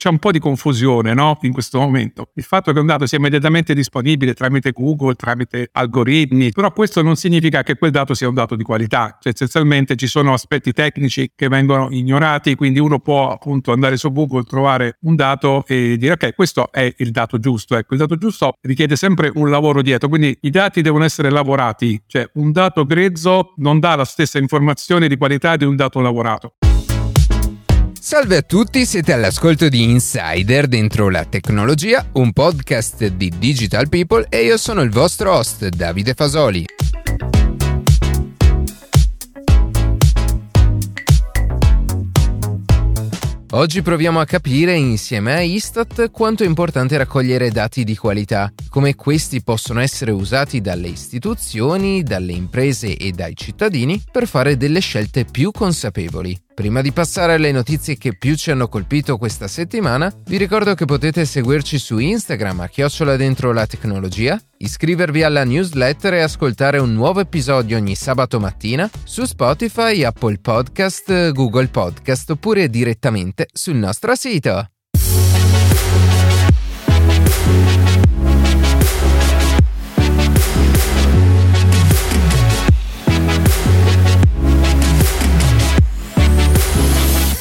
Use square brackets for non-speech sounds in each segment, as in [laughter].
c'è un po' di confusione no? in questo momento. Il fatto che un dato sia immediatamente disponibile tramite Google, tramite algoritmi, però questo non significa che quel dato sia un dato di qualità. Cioè, essenzialmente ci sono aspetti tecnici che vengono ignorati, quindi uno può appunto andare su Google, trovare un dato e dire ok, questo è il dato giusto. Ecco, il dato giusto richiede sempre un lavoro dietro, quindi i dati devono essere lavorati, cioè un dato grezzo non dà la stessa informazione di qualità di un dato lavorato. Salve a tutti, siete all'ascolto di Insider dentro la tecnologia, un podcast di Digital People e io sono il vostro host Davide Fasoli. Oggi proviamo a capire insieme a Istat quanto è importante raccogliere dati di qualità, come questi possono essere usati dalle istituzioni, dalle imprese e dai cittadini per fare delle scelte più consapevoli. Prima di passare alle notizie che più ci hanno colpito questa settimana, vi ricordo che potete seguirci su Instagram a chiocciola dentro la tecnologia, iscrivervi alla newsletter e ascoltare un nuovo episodio ogni sabato mattina su Spotify, Apple Podcast, Google Podcast oppure direttamente sul nostro sito.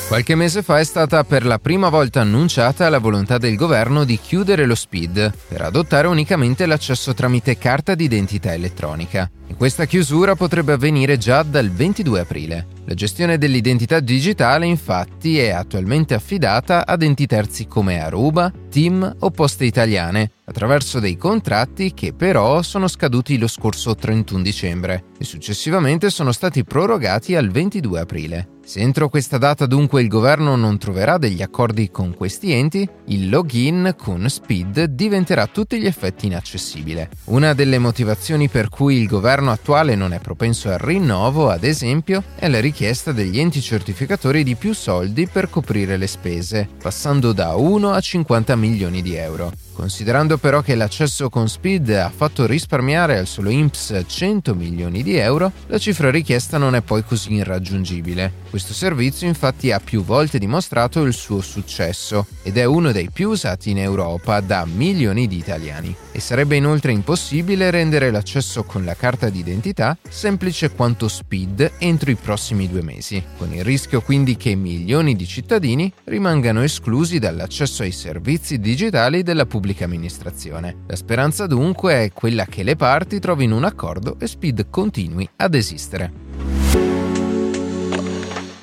Qualche mese fa è stata per la prima volta annunciata la volontà del governo di chiudere lo SPID per adottare unicamente l'accesso tramite carta d'identità elettronica. E questa chiusura potrebbe avvenire già dal 22 aprile. La gestione dell'identità digitale infatti è attualmente affidata ad enti terzi come Aruba, Team o Poste Italiane, attraverso dei contratti che però sono scaduti lo scorso 31 dicembre e successivamente sono stati prorogati al 22 aprile. Se entro questa data dunque il governo non troverà degli accordi con questi enti, il login con Speed diventerà a tutti gli effetti inaccessibile. Una delle motivazioni per cui il governo attuale non è propenso al rinnovo, ad esempio, è la richiesta degli enti certificatori di più soldi per coprire le spese, passando da 1 a 50 milioni di euro. Considerando però che l'accesso con Speed ha fatto risparmiare al solo INPS 100 milioni di euro, la cifra richiesta non è poi così irraggiungibile. Questo servizio infatti ha più volte dimostrato il suo successo ed è uno dei più usati in Europa da milioni di italiani. E sarebbe inoltre impossibile rendere l'accesso con la carta d'identità semplice quanto Speed entro i prossimi due mesi, con il rischio quindi che milioni di cittadini rimangano esclusi dall'accesso ai servizi digitali della pubblica pubblica amministrazione. La speranza dunque è quella che le parti trovino un accordo e Speed continui ad esistere.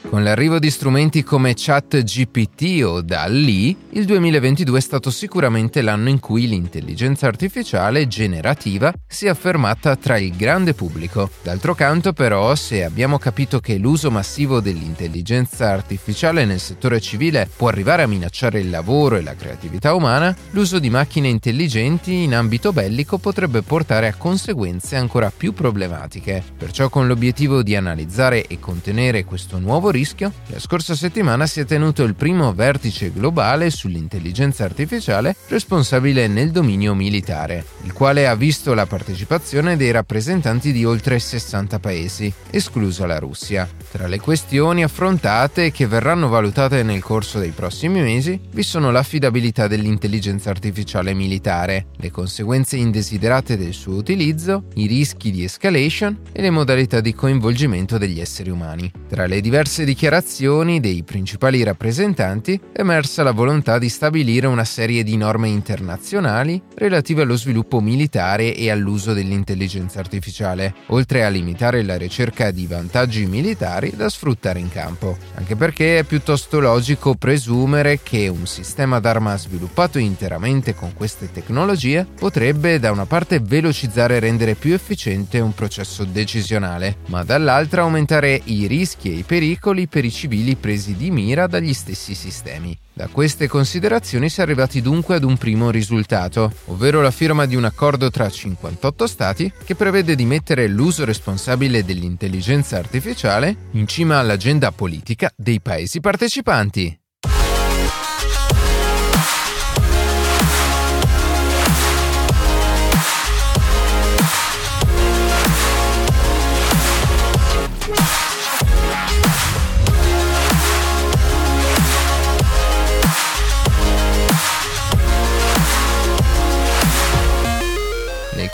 Con l'arrivo di strumenti come ChatGPT o DALL-E, il 2022 è stato sicuramente l'anno in cui l'intelligenza artificiale generativa si è affermata tra il grande pubblico. D'altro canto, però, se abbiamo capito che l'uso massivo dell'intelligenza artificiale nel settore civile può arrivare a minacciare il lavoro e la creatività umana, l'uso di macchine intelligenti in ambito bellico potrebbe portare a conseguenze ancora più problematiche. Perciò, con l'obiettivo di analizzare e contenere questo nuovo rischio, la scorsa settimana si è tenuto il primo vertice globale sull'intelligenza artificiale responsabile nel dominio militare, il quale ha visto la partecipazione dei rappresentanti di oltre 60 paesi, esclusa la Russia. Tra le questioni affrontate che verranno valutate nel corso dei prossimi mesi vi sono l'affidabilità dell'intelligenza artificiale militare, le conseguenze indesiderate del suo utilizzo, i rischi di escalation e le modalità di coinvolgimento degli esseri umani. Tra le diverse dichiarazioni dei principali rappresentanti è emersa la volontà di stabilire una serie di norme internazionali relative allo sviluppo militare e all'uso dell'intelligenza artificiale, oltre a limitare la ricerca di vantaggi militari da sfruttare in campo, anche perché è piuttosto logico presumere che un sistema d'arma sviluppato interamente con queste tecnologie potrebbe da una parte velocizzare e rendere più efficiente un processo decisionale, ma dall'altra aumentare i rischi e i pericoli pericoli per i civili presi di mira dagli stessi sistemi. Da queste considerazioni si è arrivati dunque ad un primo risultato, ovvero la firma di un accordo tra 58 Stati che prevede di mettere l'uso responsabile dell'intelligenza artificiale in cima all'agenda politica dei Paesi partecipanti.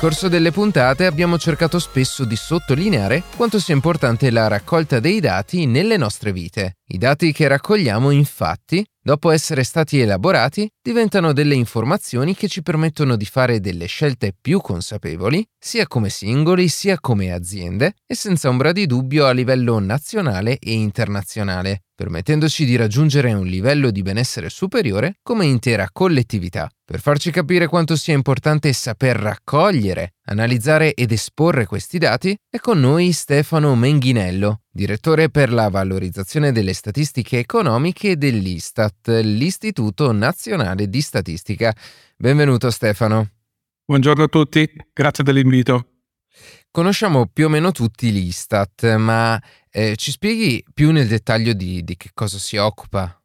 Corso delle puntate abbiamo cercato spesso di sottolineare quanto sia importante la raccolta dei dati nelle nostre vite. I dati che raccogliamo infatti, dopo essere stati elaborati, diventano delle informazioni che ci permettono di fare delle scelte più consapevoli, sia come singoli sia come aziende, e senza ombra di dubbio a livello nazionale e internazionale, permettendoci di raggiungere un livello di benessere superiore come intera collettività. Per farci capire quanto sia importante saper raccogliere, analizzare ed esporre questi dati, è con noi Stefano Menghinello, direttore per la valorizzazione delle statistiche economiche dell'Istat, l'Istituto Nazionale di Statistica. Benvenuto Stefano. Buongiorno a tutti, grazie dell'invito. Conosciamo più o meno tutti l'Istat, ma eh, ci spieghi più nel dettaglio di, di che cosa si occupa?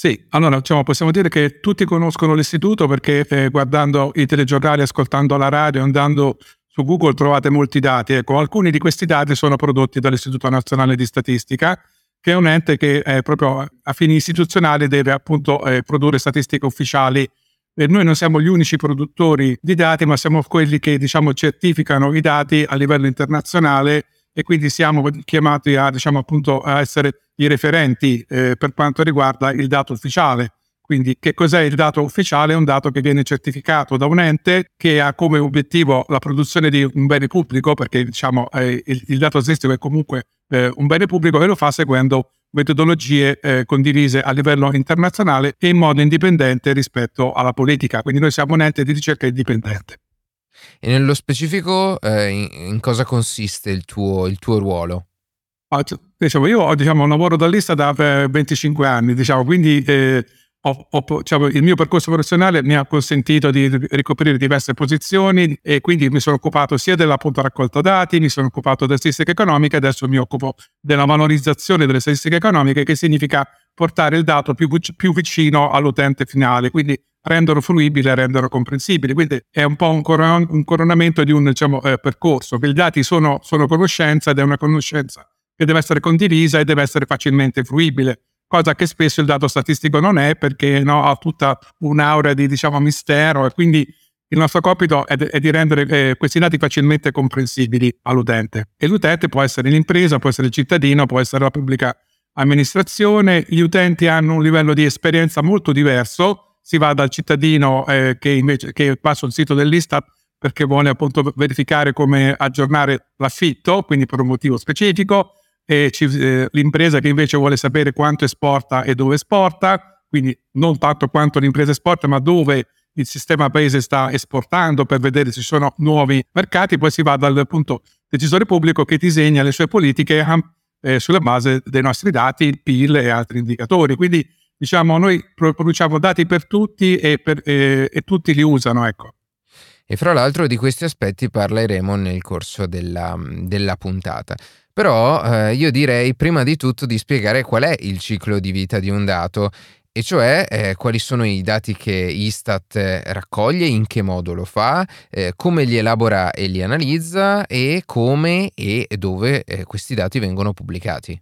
Sì, allora diciamo, possiamo dire che tutti conoscono l'istituto perché eh, guardando i telegiornali, ascoltando la radio, andando su Google trovate molti dati. Ecco, alcuni di questi dati sono prodotti dall'Istituto Nazionale di Statistica, che è un ente che eh, proprio a fini istituzionali deve appunto eh, produrre statistiche ufficiali. E noi non siamo gli unici produttori di dati, ma siamo quelli che diciamo, certificano i dati a livello internazionale e quindi siamo chiamati a, diciamo, appunto, a essere i referenti eh, per quanto riguarda il dato ufficiale. Quindi che cos'è il dato ufficiale? È un dato che viene certificato da un ente che ha come obiettivo la produzione di un bene pubblico, perché diciamo, eh, il, il, dato statistico è comunque eh, un bene pubblico e lo fa seguendo metodologie eh, condivise a livello internazionale e in modo indipendente rispetto alla politica. Quindi noi siamo un ente di ricerca indipendente. E nello specifico eh, in, in, cosa consiste il tuo, il tuo ruolo? Ah, diciamo, io ho diciamo, un lavoro da lista da 25 anni, diciamo, quindi eh, ho, ho, diciamo, il mio percorso professionale mi ha consentito di ricoprire diverse posizioni e quindi mi sono occupato sia della raccolta dati, mi sono occupato della statistica economica e adesso mi occupo della valorizzazione delle statistiche economiche, che significa portare il dato più, più vicino all'utente finale. Quindi renderlo fruibile, renderlo comprensibile. Quindi è un po' un, coron- un coronamento di un diciamo, eh, percorso, che i dati sono, sono conoscenza ed è una conoscenza che deve essere condivisa e deve essere facilmente fruibile, cosa che spesso il dato statistico non è perché no, ha tutta un'aura di diciamo, mistero e quindi il nostro compito è, è di rendere eh, questi dati facilmente comprensibili all'utente. E l'utente può essere l'impresa, può essere il cittadino, può essere la pubblica amministrazione. Gli utenti hanno un livello di esperienza molto diverso si va dal cittadino eh, che invece che va sul sito dell'Istat perché vuole appunto verificare come aggiornare l'affitto, quindi per un motivo specifico, e ci, eh, l'impresa che invece vuole sapere quanto esporta e dove esporta, quindi non tanto quanto l'impresa esporta, ma dove il sistema paese sta esportando per vedere se ci sono nuovi mercati, poi si va dal punto decisore pubblico che disegna le sue politiche eh, sulla base dei nostri dati, il PIL e altri indicatori. Quindi diciamo, noi produciamo dati per tutti e, per, e, e tutti li usano, ecco. E fra l'altro di questi aspetti parleremo nel corso della, della puntata. Però eh, io direi prima di tutto di spiegare qual è il ciclo di vita di un dato e cioè eh, quali sono i dati che Istat eh, raccoglie, in che modo lo fa, eh, come li elabora e li analizza e come e dove eh, questi dati vengono pubblicati.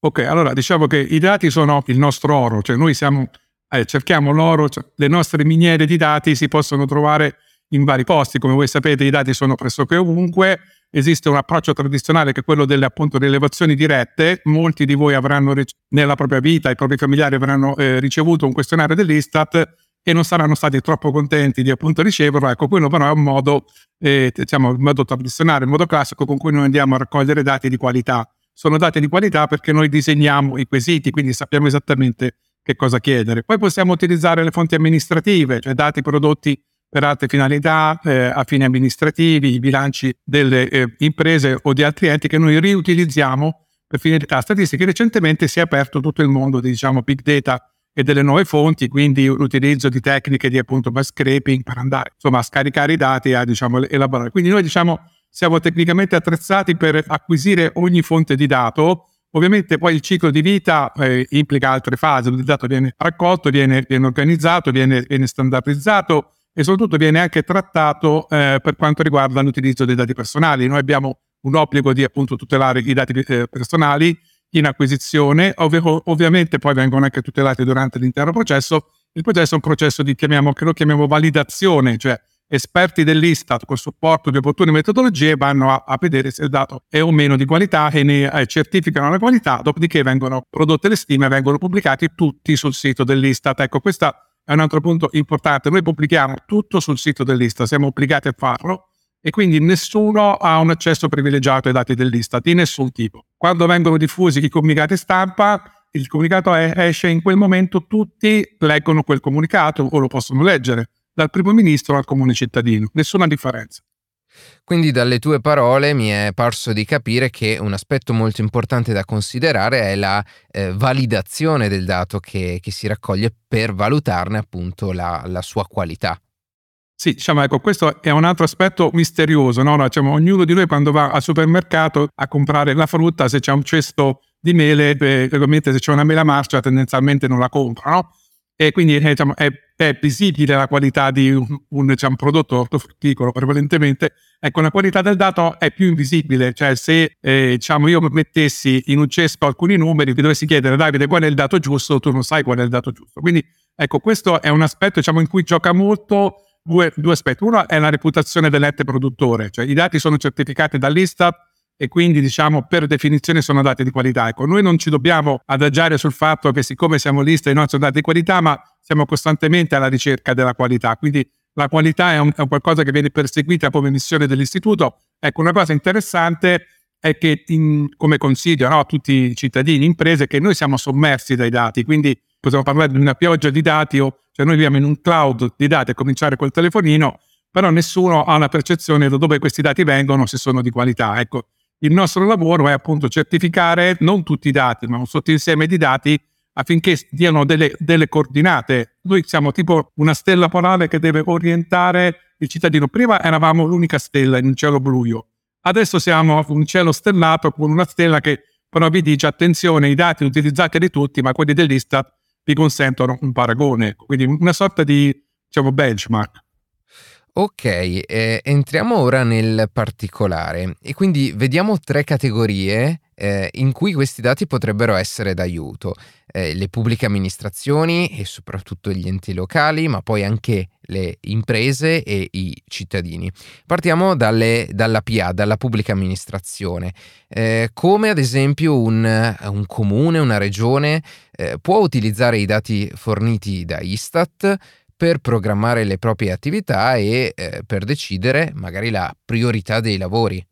Ok, allora diciamo che i dati sono il nostro oro, cioè noi siamo, eh, cerchiamo l'oro, cioè le nostre miniere di dati si possono trovare in vari posti, come voi sapete i dati sono pressoché ovunque, esiste un approccio tradizionale che è quello delle appunto rilevazioni dirette, molti di voi avranno nella propria vita, i propri familiari avranno eh, ricevuto un questionario dell'Istat e non saranno stati troppo contenti di appunto riceverlo, ecco quello però è un modo, eh, diciamo, un modo tradizionale, un modo classico con cui noi andiamo a raccogliere dati di qualità sono dati di qualità perché noi disegniamo i quesiti, quindi sappiamo esattamente che cosa chiedere. Poi possiamo utilizzare le fonti amministrative, cioè dati prodotti per altre finalità, eh, a fini amministrativi, i bilanci delle eh, imprese o di altri enti che noi riutilizziamo per finalità statistiche. Recentemente si è aperto tutto il mondo di diciamo, big data e delle nuove fonti, quindi l'utilizzo di tecniche di appunto scraping per andare insomma, a scaricare i dati e a diciamo, elaborare. Quindi noi diciamo siamo tecnicamente attrezzati per acquisire ogni fonte di dato. Ovviamente poi il ciclo di vita eh, implica altre fasi, il dato viene raccolto, viene, viene organizzato, viene, viene, standardizzato e soprattutto viene anche trattato eh, per quanto riguarda l'utilizzo dei dati personali. Noi abbiamo un obbligo di appunto tutelare i dati eh, personali in acquisizione, ov- ovviamente poi vengono anche tutelati durante l'intero processo. Il processo è un processo di, chiamiamo, che lo chiamiamo validazione, cioè esperti dell'Istat col supporto di opportune metodologie vanno a, a, vedere se il dato è o meno di qualità e ne eh, certificano la qualità, dopodiché vengono prodotte le stime e vengono pubblicati tutti sul sito dell'Istat. Ecco, questo è un altro punto importante. Noi pubblichiamo tutto sul sito dell'Istat, siamo obbligati a farlo e quindi nessuno ha un accesso privilegiato ai dati dell'Istat di nessun tipo. Quando vengono diffusi i comunicati stampa, il comunicato esce in quel momento, tutti leggono quel comunicato o lo possono leggere dal primo ministro al comune cittadino, nessuna differenza. Quindi dalle tue parole mi è parso di capire che un aspetto molto importante da considerare è la eh, validazione del dato che, che, si raccoglie per valutarne appunto la, la sua qualità. Sì, diciamo, ecco, questo è un altro aspetto misterioso, no? diciamo, ognuno di noi quando va al supermercato a comprare la frutta, se c'è un cesto di mele, eh, ovviamente se c'è una mela marcia tendenzialmente non la compra, no? E quindi eh, diciamo, è è visibile la qualità di un, un diciamo, prodotto ortofrutticolo prevalentemente, ecco la qualità del dato è più invisibile, cioè se eh, diciamo, io mettessi in un cesto alcuni numeri, ti dovessi chiedere Davide qual è il dato giusto, tu non sai qual è il dato giusto. Quindi ecco questo è un aspetto diciamo, in cui gioca molto due, due aspetti. Uno è la reputazione dell'ente produttore, cioè i dati sono certificati dall'Istat e quindi diciamo per definizione sono dati di qualità. Ecco, noi non ci dobbiamo adagiare sul fatto che siccome siamo lista i nostri dati di qualità, ma siamo costantemente alla ricerca della qualità, quindi la qualità è un, è qualcosa che viene perseguita come missione dell'istituto. Ecco, una cosa interessante è che in, come consiglio no, a tutti i cittadini, imprese, che noi siamo sommersi dai dati, quindi possiamo parlare di una pioggia di dati o cioè noi viviamo in un cloud di dati a cominciare col telefonino, però nessuno ha una percezione da dove questi dati vengono, se sono di qualità. Ecco, il nostro lavoro è appunto certificare non tutti i dati, ma un sottoinsieme di dati affinché diano delle, delle coordinate. Noi siamo tipo una stella polare che deve orientare il cittadino. Prima eravamo l'unica stella in un cielo bluio, adesso siamo un cielo stellato con una stella che però vi dice attenzione, i dati utilizzati di tutti, ma quelli dell'Istat vi consentono un paragone, quindi una sorta di diciamo, benchmark. Ok, eh, entriamo ora nel particolare e quindi vediamo tre categorie eh, in cui questi dati potrebbero essere d'aiuto. Eh, le pubbliche amministrazioni e soprattutto gli enti locali, ma poi anche le imprese e i cittadini. Partiamo dalle, dalla PA, dalla pubblica amministrazione. Eh, come ad esempio un, un comune, una regione eh, può utilizzare i dati forniti da Istat per programmare le proprie attività e eh, per decidere magari la priorità dei lavori.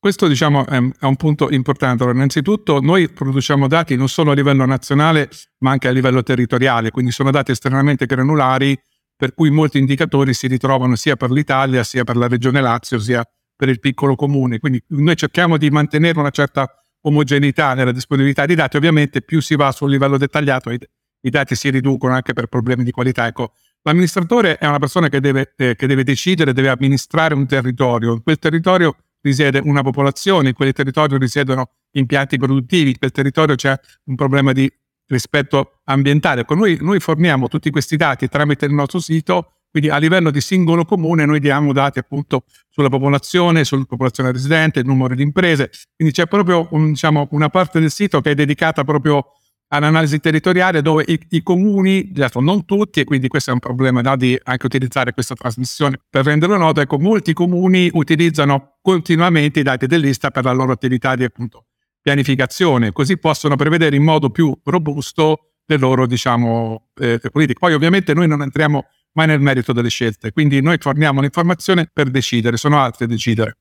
Questo diciamo è un punto importante. Allora, innanzitutto noi produciamo dati non solo a livello nazionale ma anche a livello territoriale, quindi sono dati estremamente granulari per cui molti indicatori si ritrovano sia per l'Italia sia per la regione Lazio sia per il piccolo comune. Quindi noi cerchiamo di mantenere una certa omogeneità nella disponibilità di dati, ovviamente più si va sul livello dettagliato i, i dati si riducono anche per problemi di qualità. Ecco, L'amministratore è una persona che deve, eh, che deve decidere, deve amministrare un territorio. In quel territorio risiede una popolazione, in quel territorio risiedono impianti produttivi, in quel territorio c'è un problema di rispetto ambientale. Ecco, noi, noi forniamo tutti questi dati tramite il nostro sito, quindi a livello di singolo comune noi diamo dati appunto sulla popolazione, sulla popolazione residente, il numero di imprese, quindi c'è proprio un, diciamo, una parte del sito che è dedicata proprio all'analisi territoriale dove i, i comuni, certo non tutti, e quindi questo è un problema no, di anche utilizzare questa trasmissione per renderlo noto, ecco, molti comuni utilizzano continuamente i dati dell'Ista per la loro attività di appunto pianificazione, così possono prevedere in modo più robusto le loro diciamo eh, politiche. Poi ovviamente noi non entriamo mai nel merito delle scelte, quindi noi forniamo l'informazione per decidere, sono altri a decidere.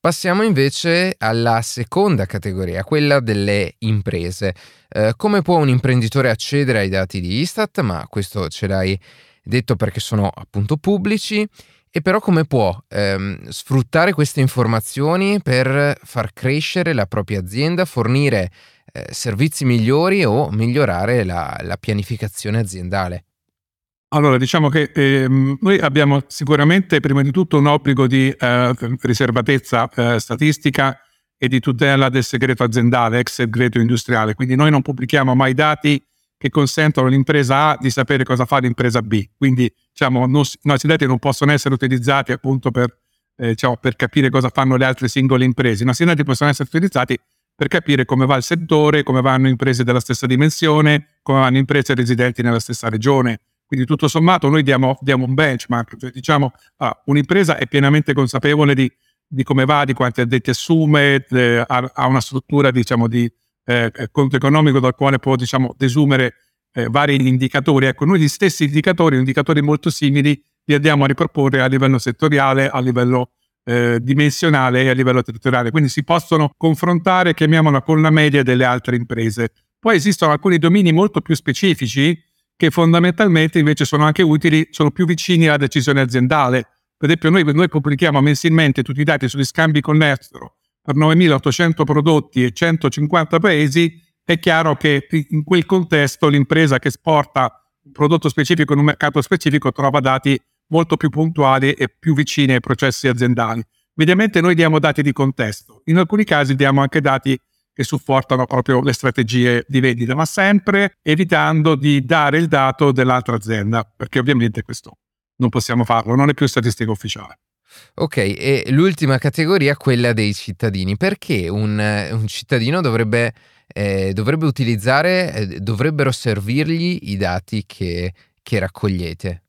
Passiamo invece alla seconda categoria, quella delle imprese. Eh, come può un imprenditore accedere ai dati di Istat? Ma questo ce l'hai detto perché sono appunto pubblici. E però come può ehm, sfruttare queste informazioni per far crescere la propria azienda, fornire eh, servizi migliori o migliorare la, la pianificazione aziendale? Allora, diciamo che ehm, noi abbiamo sicuramente prima di tutto un obbligo di eh, riservatezza eh, statistica e di tutela del segreto aziendale, ex segreto industriale. Quindi noi non pubblichiamo mai dati che consentono all'impresa A di sapere cosa fa l'impresa B. Quindi diciamo, non, i nostri dati non possono essere utilizzati appunto per, eh, diciamo, per capire cosa fanno le altre singole imprese. I nostri dati possono essere utilizzati per capire come va il settore, come vanno imprese della stessa dimensione, come vanno imprese residenti nella stessa regione Quindi tutto sommato noi diamo, diamo un benchmark, cioè diciamo ah, un'impresa è pienamente consapevole di, di, come va, di quanti addetti assume, eh, ha, ha, una struttura diciamo, di eh, conto economico dal quale può diciamo, desumere eh, vari indicatori. Ecco, noi gli stessi indicatori, indicatori molto simili, li andiamo a riproporre a livello settoriale, a livello eh, dimensionale e a livello territoriale. Quindi si possono confrontare, chiamiamola, con la media delle altre imprese. Poi esistono alcuni domini molto più specifici che fondamentalmente invece sono anche utili, sono più vicini alla decisione aziendale. Per esempio noi, noi pubblichiamo mensilmente tutti i dati sugli scambi con l'estero per 9.800 prodotti e 150 paesi, è chiaro che in quel contesto l'impresa che esporta un prodotto specifico in un mercato specifico trova dati molto più puntuali e più vicini ai processi aziendali. Mediamente noi diamo dati di contesto, in alcuni casi diamo anche dati che supportano proprio le strategie di vendita, ma sempre evitando di dare il dato dell'altra azienda, perché ovviamente questo non possiamo farlo, non è più statistica ufficiale. Ok, e l'ultima categoria, quella dei cittadini. Perché un, un cittadino dovrebbe, eh, dovrebbe utilizzare, eh, dovrebbero servirgli i dati che, che raccogliete?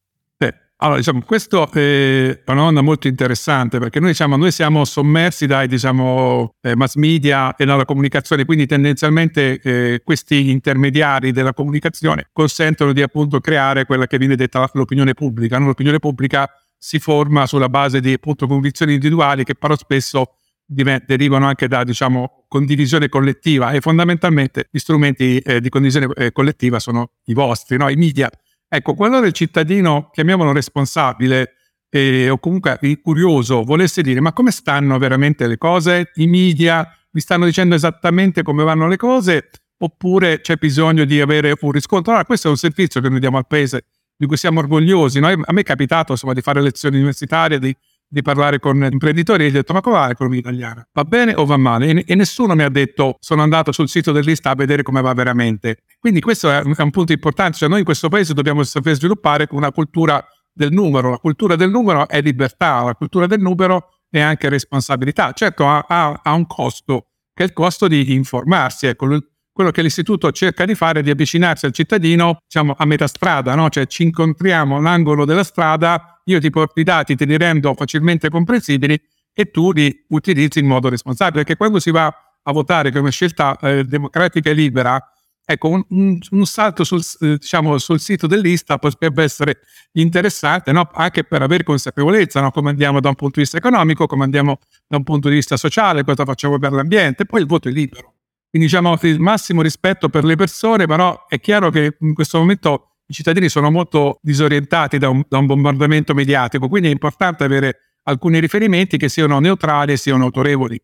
Allora, diciamo, questo è una domanda molto interessante perché noi, diciamo, noi siamo sommersi dai diciamo, eh, mass media e dalla comunicazione, quindi tendenzialmente eh, questi intermediari della comunicazione consentono di appunto creare quella che viene detta l'opinione pubblica. No? L'opinione pubblica si forma sulla base di appunto convinzioni individuali che però spesso derivano anche da diciamo, condivisione collettiva e fondamentalmente gli strumenti eh, di condivisione eh, collettiva sono i vostri, no? i media Ecco, qualora il cittadino, chiamiamolo responsabile, eh, o comunque curioso, volesse dire ma come stanno veramente le cose? I media mi stanno dicendo esattamente come vanno le cose? Oppure c'è bisogno di avere un riscontro? Allora, questo è un servizio che noi diamo al paese, di cui siamo orgogliosi. Noi, a me è capitato insomma, di fare lezioni universitarie, di, di parlare con imprenditori e gli ho detto ma come va l'economia italiana? Va bene o va male? E, e, nessuno mi ha detto sono andato sul sito dell'Ista a vedere come va veramente. Quindi questo è un, è un punto importante, cioè noi in questo paese dobbiamo saper sviluppare una cultura del numero, la cultura del numero è libertà, la cultura del numero è anche responsabilità. Certo ha, ha, ha un costo, che è il costo di informarsi. Ecco, quello che l'istituto cerca di fare è di avvicinarsi al cittadino, diciamo, a metà strada, no? Cioè ci incontriamo all'angolo della strada, io ti porto i dati, te li rendo facilmente comprensibili e tu li utilizzi in modo responsabile, perché quando si va a votare come scelta eh, democratica e libera, Ecco, un, un, un salto sul, eh, diciamo, sul, sito dell'Ista potrebbe essere interessante no? anche per avere consapevolezza no? come andiamo da un punto di vista economico, come andiamo da un punto di vista sociale, cosa facciamo per l'ambiente, poi il voto è libero. Quindi diciamo il massimo rispetto per le persone, però è chiaro che in questo momento i cittadini sono molto disorientati da un, da un bombardamento mediatico, quindi è importante avere alcuni riferimenti che siano neutrali e siano autorevoli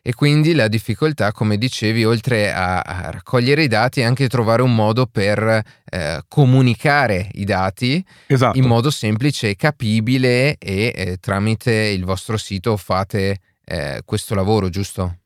e quindi la difficoltà, come dicevi, oltre a, a raccogliere i dati, è anche trovare un modo per eh, comunicare i dati esatto. in modo semplice e capibile e eh, tramite il vostro sito fate eh, questo lavoro, giusto?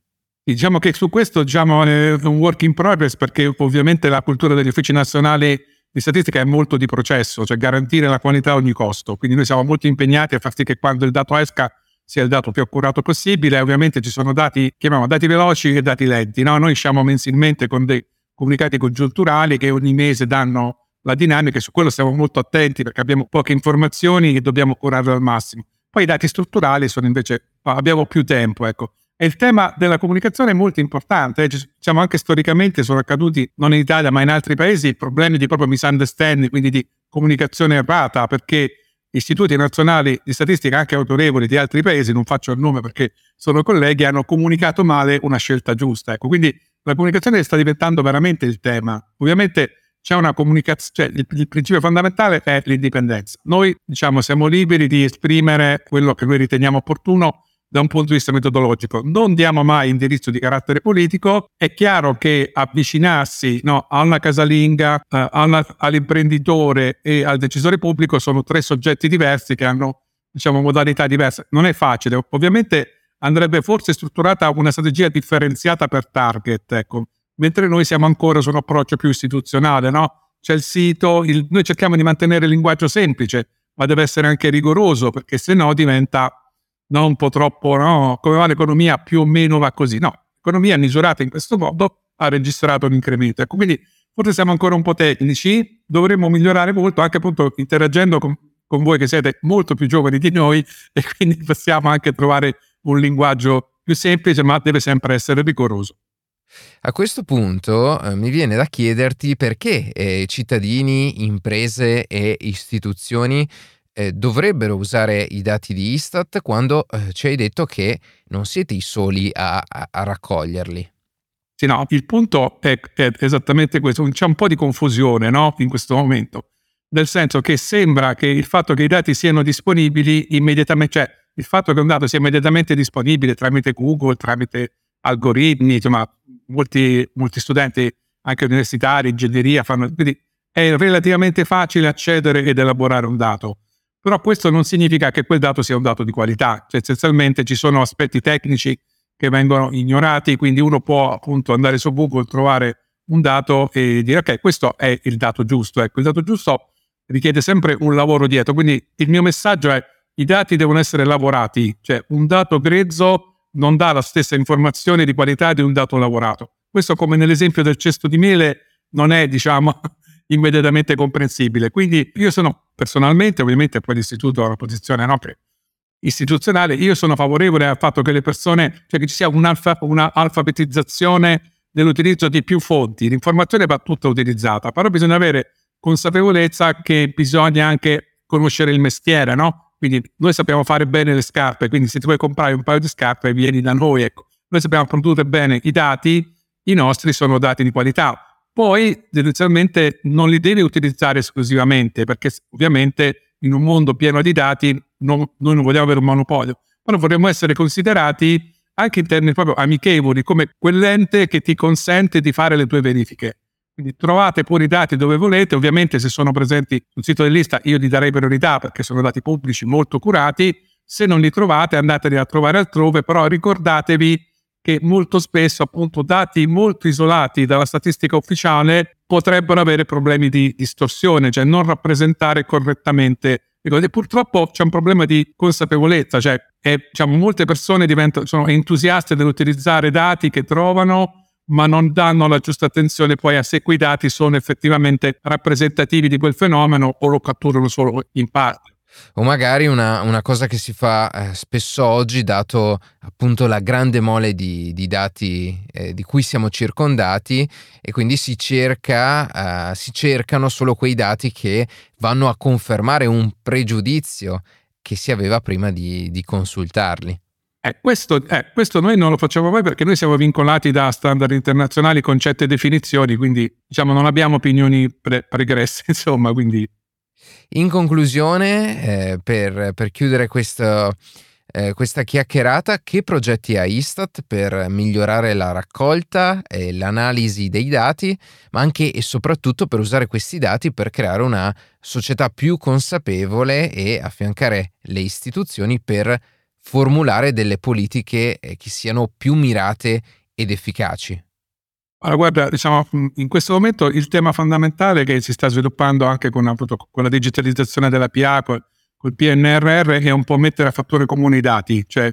Diciamo che su questo diciamo, è un work in progress perché ovviamente la cultura degli uffici nazionali di statistica è molto di processo, cioè garantire la qualità a ogni costo. Quindi noi siamo molto impegnati a far sì che quando il dato esca sia il dato più accurato possibile. Ovviamente ci sono dati, chiamiamo dati veloci e dati lenti. No? Noi usciamo mensilmente con dei comunicati congiunturali che ogni mese danno la dinamica e su quello stiamo molto attenti perché abbiamo poche informazioni e dobbiamo curarle al massimo. Poi i dati strutturali sono invece, abbiamo più tempo, ecco. E il tema della comunicazione è molto importante. Diciamo anche storicamente sono accaduti, non in Italia ma in altri paesi, problemi di proprio misunderstanding, quindi di comunicazione errata, perché istituti nazionali di statistica anche autorevoli di altri paesi, non faccio il nome perché sono colleghi, hanno comunicato male una scelta giusta. Ecco, quindi la comunicazione sta diventando veramente il tema. Ovviamente c'è una comunicazione, cioè il, principio fondamentale è l'indipendenza. Noi diciamo siamo liberi di esprimere quello che noi riteniamo opportuno da un punto di vista metodologico. Non diamo mai indirizzo di carattere politico. È chiaro che avvicinarsi no, a una casalinga, eh, una, all'imprenditore e al decisore pubblico sono tre soggetti diversi che hanno diciamo, modalità diverse. Non è facile. Ovviamente andrebbe forse strutturata una strategia differenziata per target, ecco. mentre noi siamo ancora su un approccio più istituzionale. No? C'è il sito, il, noi cerchiamo di mantenere il linguaggio semplice, ma deve essere anche rigoroso perché se no diventa non un po' troppo, no, come va l'economia più o meno va così. No, l'economia misurata in questo modo ha registrato un incremento. Ecco, quindi forse siamo ancora un po' tecnici, dovremmo migliorare molto anche appunto interagendo con, con voi che siete molto più giovani di noi [laughs] e quindi possiamo anche trovare un linguaggio più semplice, ma deve sempre essere rigoroso. A questo punto eh, mi viene da chiederti perché eh, cittadini, imprese e istituzioni eh, dovrebbero usare i dati di Istat quando eh, ci hai detto che non siete i soli a, a, a raccoglierli. Sì, no, il punto è, è, esattamente questo, c'è un po' di confusione no? in questo momento, nel senso che sembra che il fatto che i dati siano disponibili immediatamente, cioè il fatto che un dato sia immediatamente disponibile tramite Google, tramite algoritmi, insomma, molti, molti studenti anche universitari, ingegneria fanno, quindi è relativamente facile accedere ed elaborare un dato. Però questo non significa che quel dato sia un dato di qualità, cioè essenzialmente ci sono aspetti tecnici che vengono ignorati, quindi uno può appunto andare su Google, trovare un dato e dire ok, questo è il dato giusto. Ecco, il dato giusto richiede sempre un lavoro dietro, quindi il mio messaggio è i dati devono essere lavorati, cioè un dato grezzo non dà la stessa informazione di qualità di un dato lavorato. Questo come nell'esempio del cesto di mele non è, diciamo, immediatamente comprensibile. Quindi io sono personalmente, ovviamente poi l'istituto ha una posizione no, istituzionale, io sono favorevole al fatto che le persone, cioè che ci sia un'alfa, un'alfabetizzazione dell'utilizzo di più fonti. L'informazione va tutta utilizzata, però bisogna avere consapevolezza che bisogna anche conoscere il mestiere, no? Quindi noi sappiamo fare bene le scarpe, quindi se ti vuoi comprare un paio di scarpe vieni da noi, ecco. Noi sappiamo produrre bene i dati, i nostri sono dati di qualità poi tendenzialmente non li devi utilizzare esclusivamente perché ovviamente in un mondo pieno di dati non, noi non vogliamo avere un monopolio, ma vorremmo essere considerati anche in termini proprio amichevoli come quell'ente che ti consente di fare le tue verifiche. Quindi trovate pure i dati dove volete, ovviamente se sono presenti sul sito dell'Ista io gli darei priorità perché sono dati pubblici molto curati, se non li trovate andateli a trovare altrove, però ricordatevi che molto spesso appunto dati molto isolati dalla statistica ufficiale potrebbero avere problemi di distorsione, cioè non rappresentare correttamente e purtroppo c'è un problema di consapevolezza, cioè è, diciamo, molte persone sono entusiaste nell'utilizzare dati che trovano, ma non danno la giusta attenzione poi a se quei dati sono effettivamente rappresentativi di quel fenomeno o lo catturano solo in parte. O magari una, una cosa che si fa eh, spesso oggi, dato appunto la grande mole di, di dati eh, di cui siamo circondati, e quindi si, cerca, eh, si cercano solo quei dati che vanno a confermare un pregiudizio che si aveva prima di, di consultarli. Eh, questo, eh, questo, noi non lo facciamo mai perché noi siamo vincolati da standard internazionali, concetti e definizioni, quindi diciamo non abbiamo opinioni pre- pregresse, [laughs] insomma, quindi in conclusione, eh, per, per, chiudere questo, eh, questa chiacchierata, che progetti ha Istat per migliorare la raccolta e l'analisi dei dati, ma anche e soprattutto per usare questi dati per creare una società più consapevole e affiancare le istituzioni per formulare delle politiche eh, che siano più mirate ed efficaci? Allora, guarda, diciamo, in questo momento il tema fondamentale che si sta sviluppando anche con, appunto, con la digitalizzazione della PA, col, col PNRR, è un po' mettere a fattore comune i dati, cioè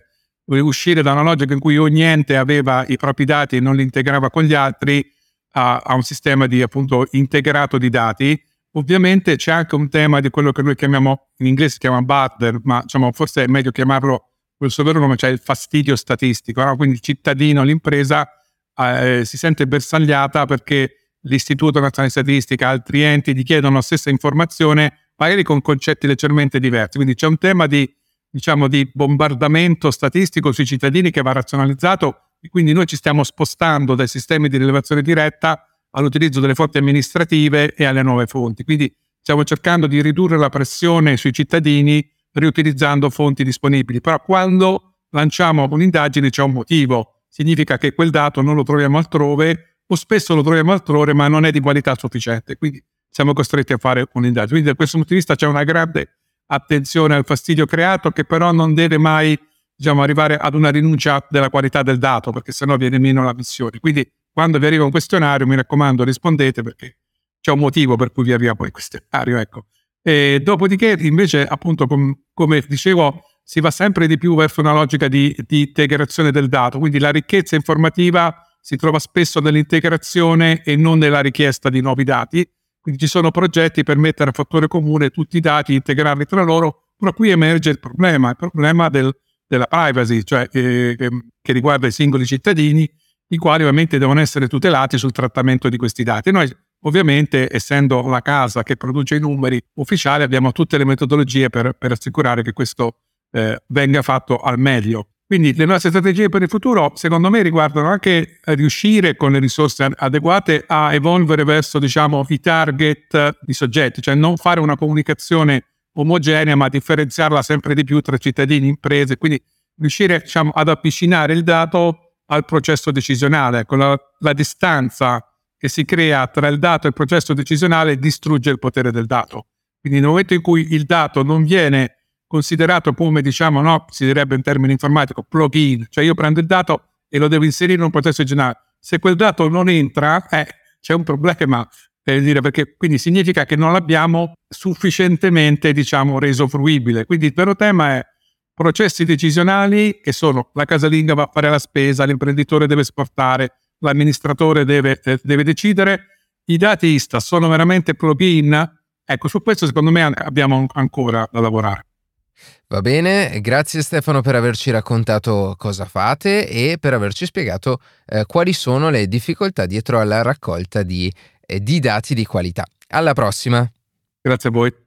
uscire da una logica in cui ogni ente aveva i propri dati e non li integrava con gli altri a, a un sistema di appunto integrato di dati. Ovviamente c'è anche un tema di quello che noi chiamiamo, in inglese si chiama border, ma diciamo, forse è meglio chiamarlo col suo vero nome, cioè il fastidio statistico, no? quindi il cittadino, l'impresa eh, si sente bersagliata perché l'Istituto Nazionale di Statistica, altri enti gli chiedono la stessa informazione, magari con concetti leggermente diversi. Quindi c'è un tema di, diciamo, di bombardamento statistico sui cittadini che va razionalizzato e quindi noi ci stiamo spostando dai sistemi di rilevazione diretta all'utilizzo delle fonti amministrative e alle nuove fonti. Quindi stiamo cercando di ridurre la pressione sui cittadini riutilizzando fonti disponibili. Però quando lanciamo un'indagine c'è un motivo significa che quel dato non lo troviamo altrove o spesso lo troviamo altrove ma non è di qualità sufficiente. Quindi siamo costretti a fare un'indagine. Quindi da questo punto di vista c'è una grande attenzione al fastidio creato che però non deve mai diciamo, arrivare ad una rinuncia della qualità del dato perché sennò viene meno la missione. Quindi quando vi arriva un questionario mi raccomando rispondete perché c'è un motivo per cui vi arriva poi il questionario. Ecco. E dopodiché invece appunto com- come dicevo si va sempre di più verso una logica di, di integrazione del dato, quindi la ricchezza informativa si trova spesso nell'integrazione e non nella richiesta di nuovi dati. Quindi ci sono progetti per mettere a fattore comune tutti i dati, integrarli tra loro, però qui emerge il problema, il problema del, della privacy, cioè eh, che riguarda i singoli cittadini, i quali ovviamente devono essere tutelati sul trattamento di questi dati. Noi ovviamente, essendo la casa che produce i numeri ufficiali, abbiamo tutte le metodologie per, per assicurare che questo eh, venga fatto al meglio. Quindi le nostre strategie per il futuro, secondo me, riguardano anche riuscire con le risorse adeguate a evolvere verso, diciamo, i target di soggetti, cioè non fare una comunicazione omogenea, ma differenziarla sempre di più tra cittadini e imprese, quindi riuscire, diciamo, ad avvicinare il dato al processo decisionale. Con la, la distanza che si crea tra il dato e il processo decisionale distrugge il potere del dato. Quindi nel momento in cui il dato non viene considerato come, diciamo, no, si direbbe in termini informatici, plugin, cioè io prendo il dato e lo devo inserire in un processo generale. Se quel dato non entra, eh, c'è un problema, per dire, perché quindi significa che non l'abbiamo sufficientemente, diciamo, reso fruibile. Quindi il vero tema è processi decisionali che sono la casalinga va a fare la spesa, l'imprenditore deve esportare, l'amministratore deve, eh, deve decidere. I dati ISTA sono veramente plugin? Ecco, su questo secondo me abbiamo ancora da lavorare. Va bene, grazie Stefano per averci raccontato cosa fate e per averci spiegato eh, quali sono le difficoltà dietro alla raccolta di, eh, di dati di qualità. Alla prossima. Grazie a voi.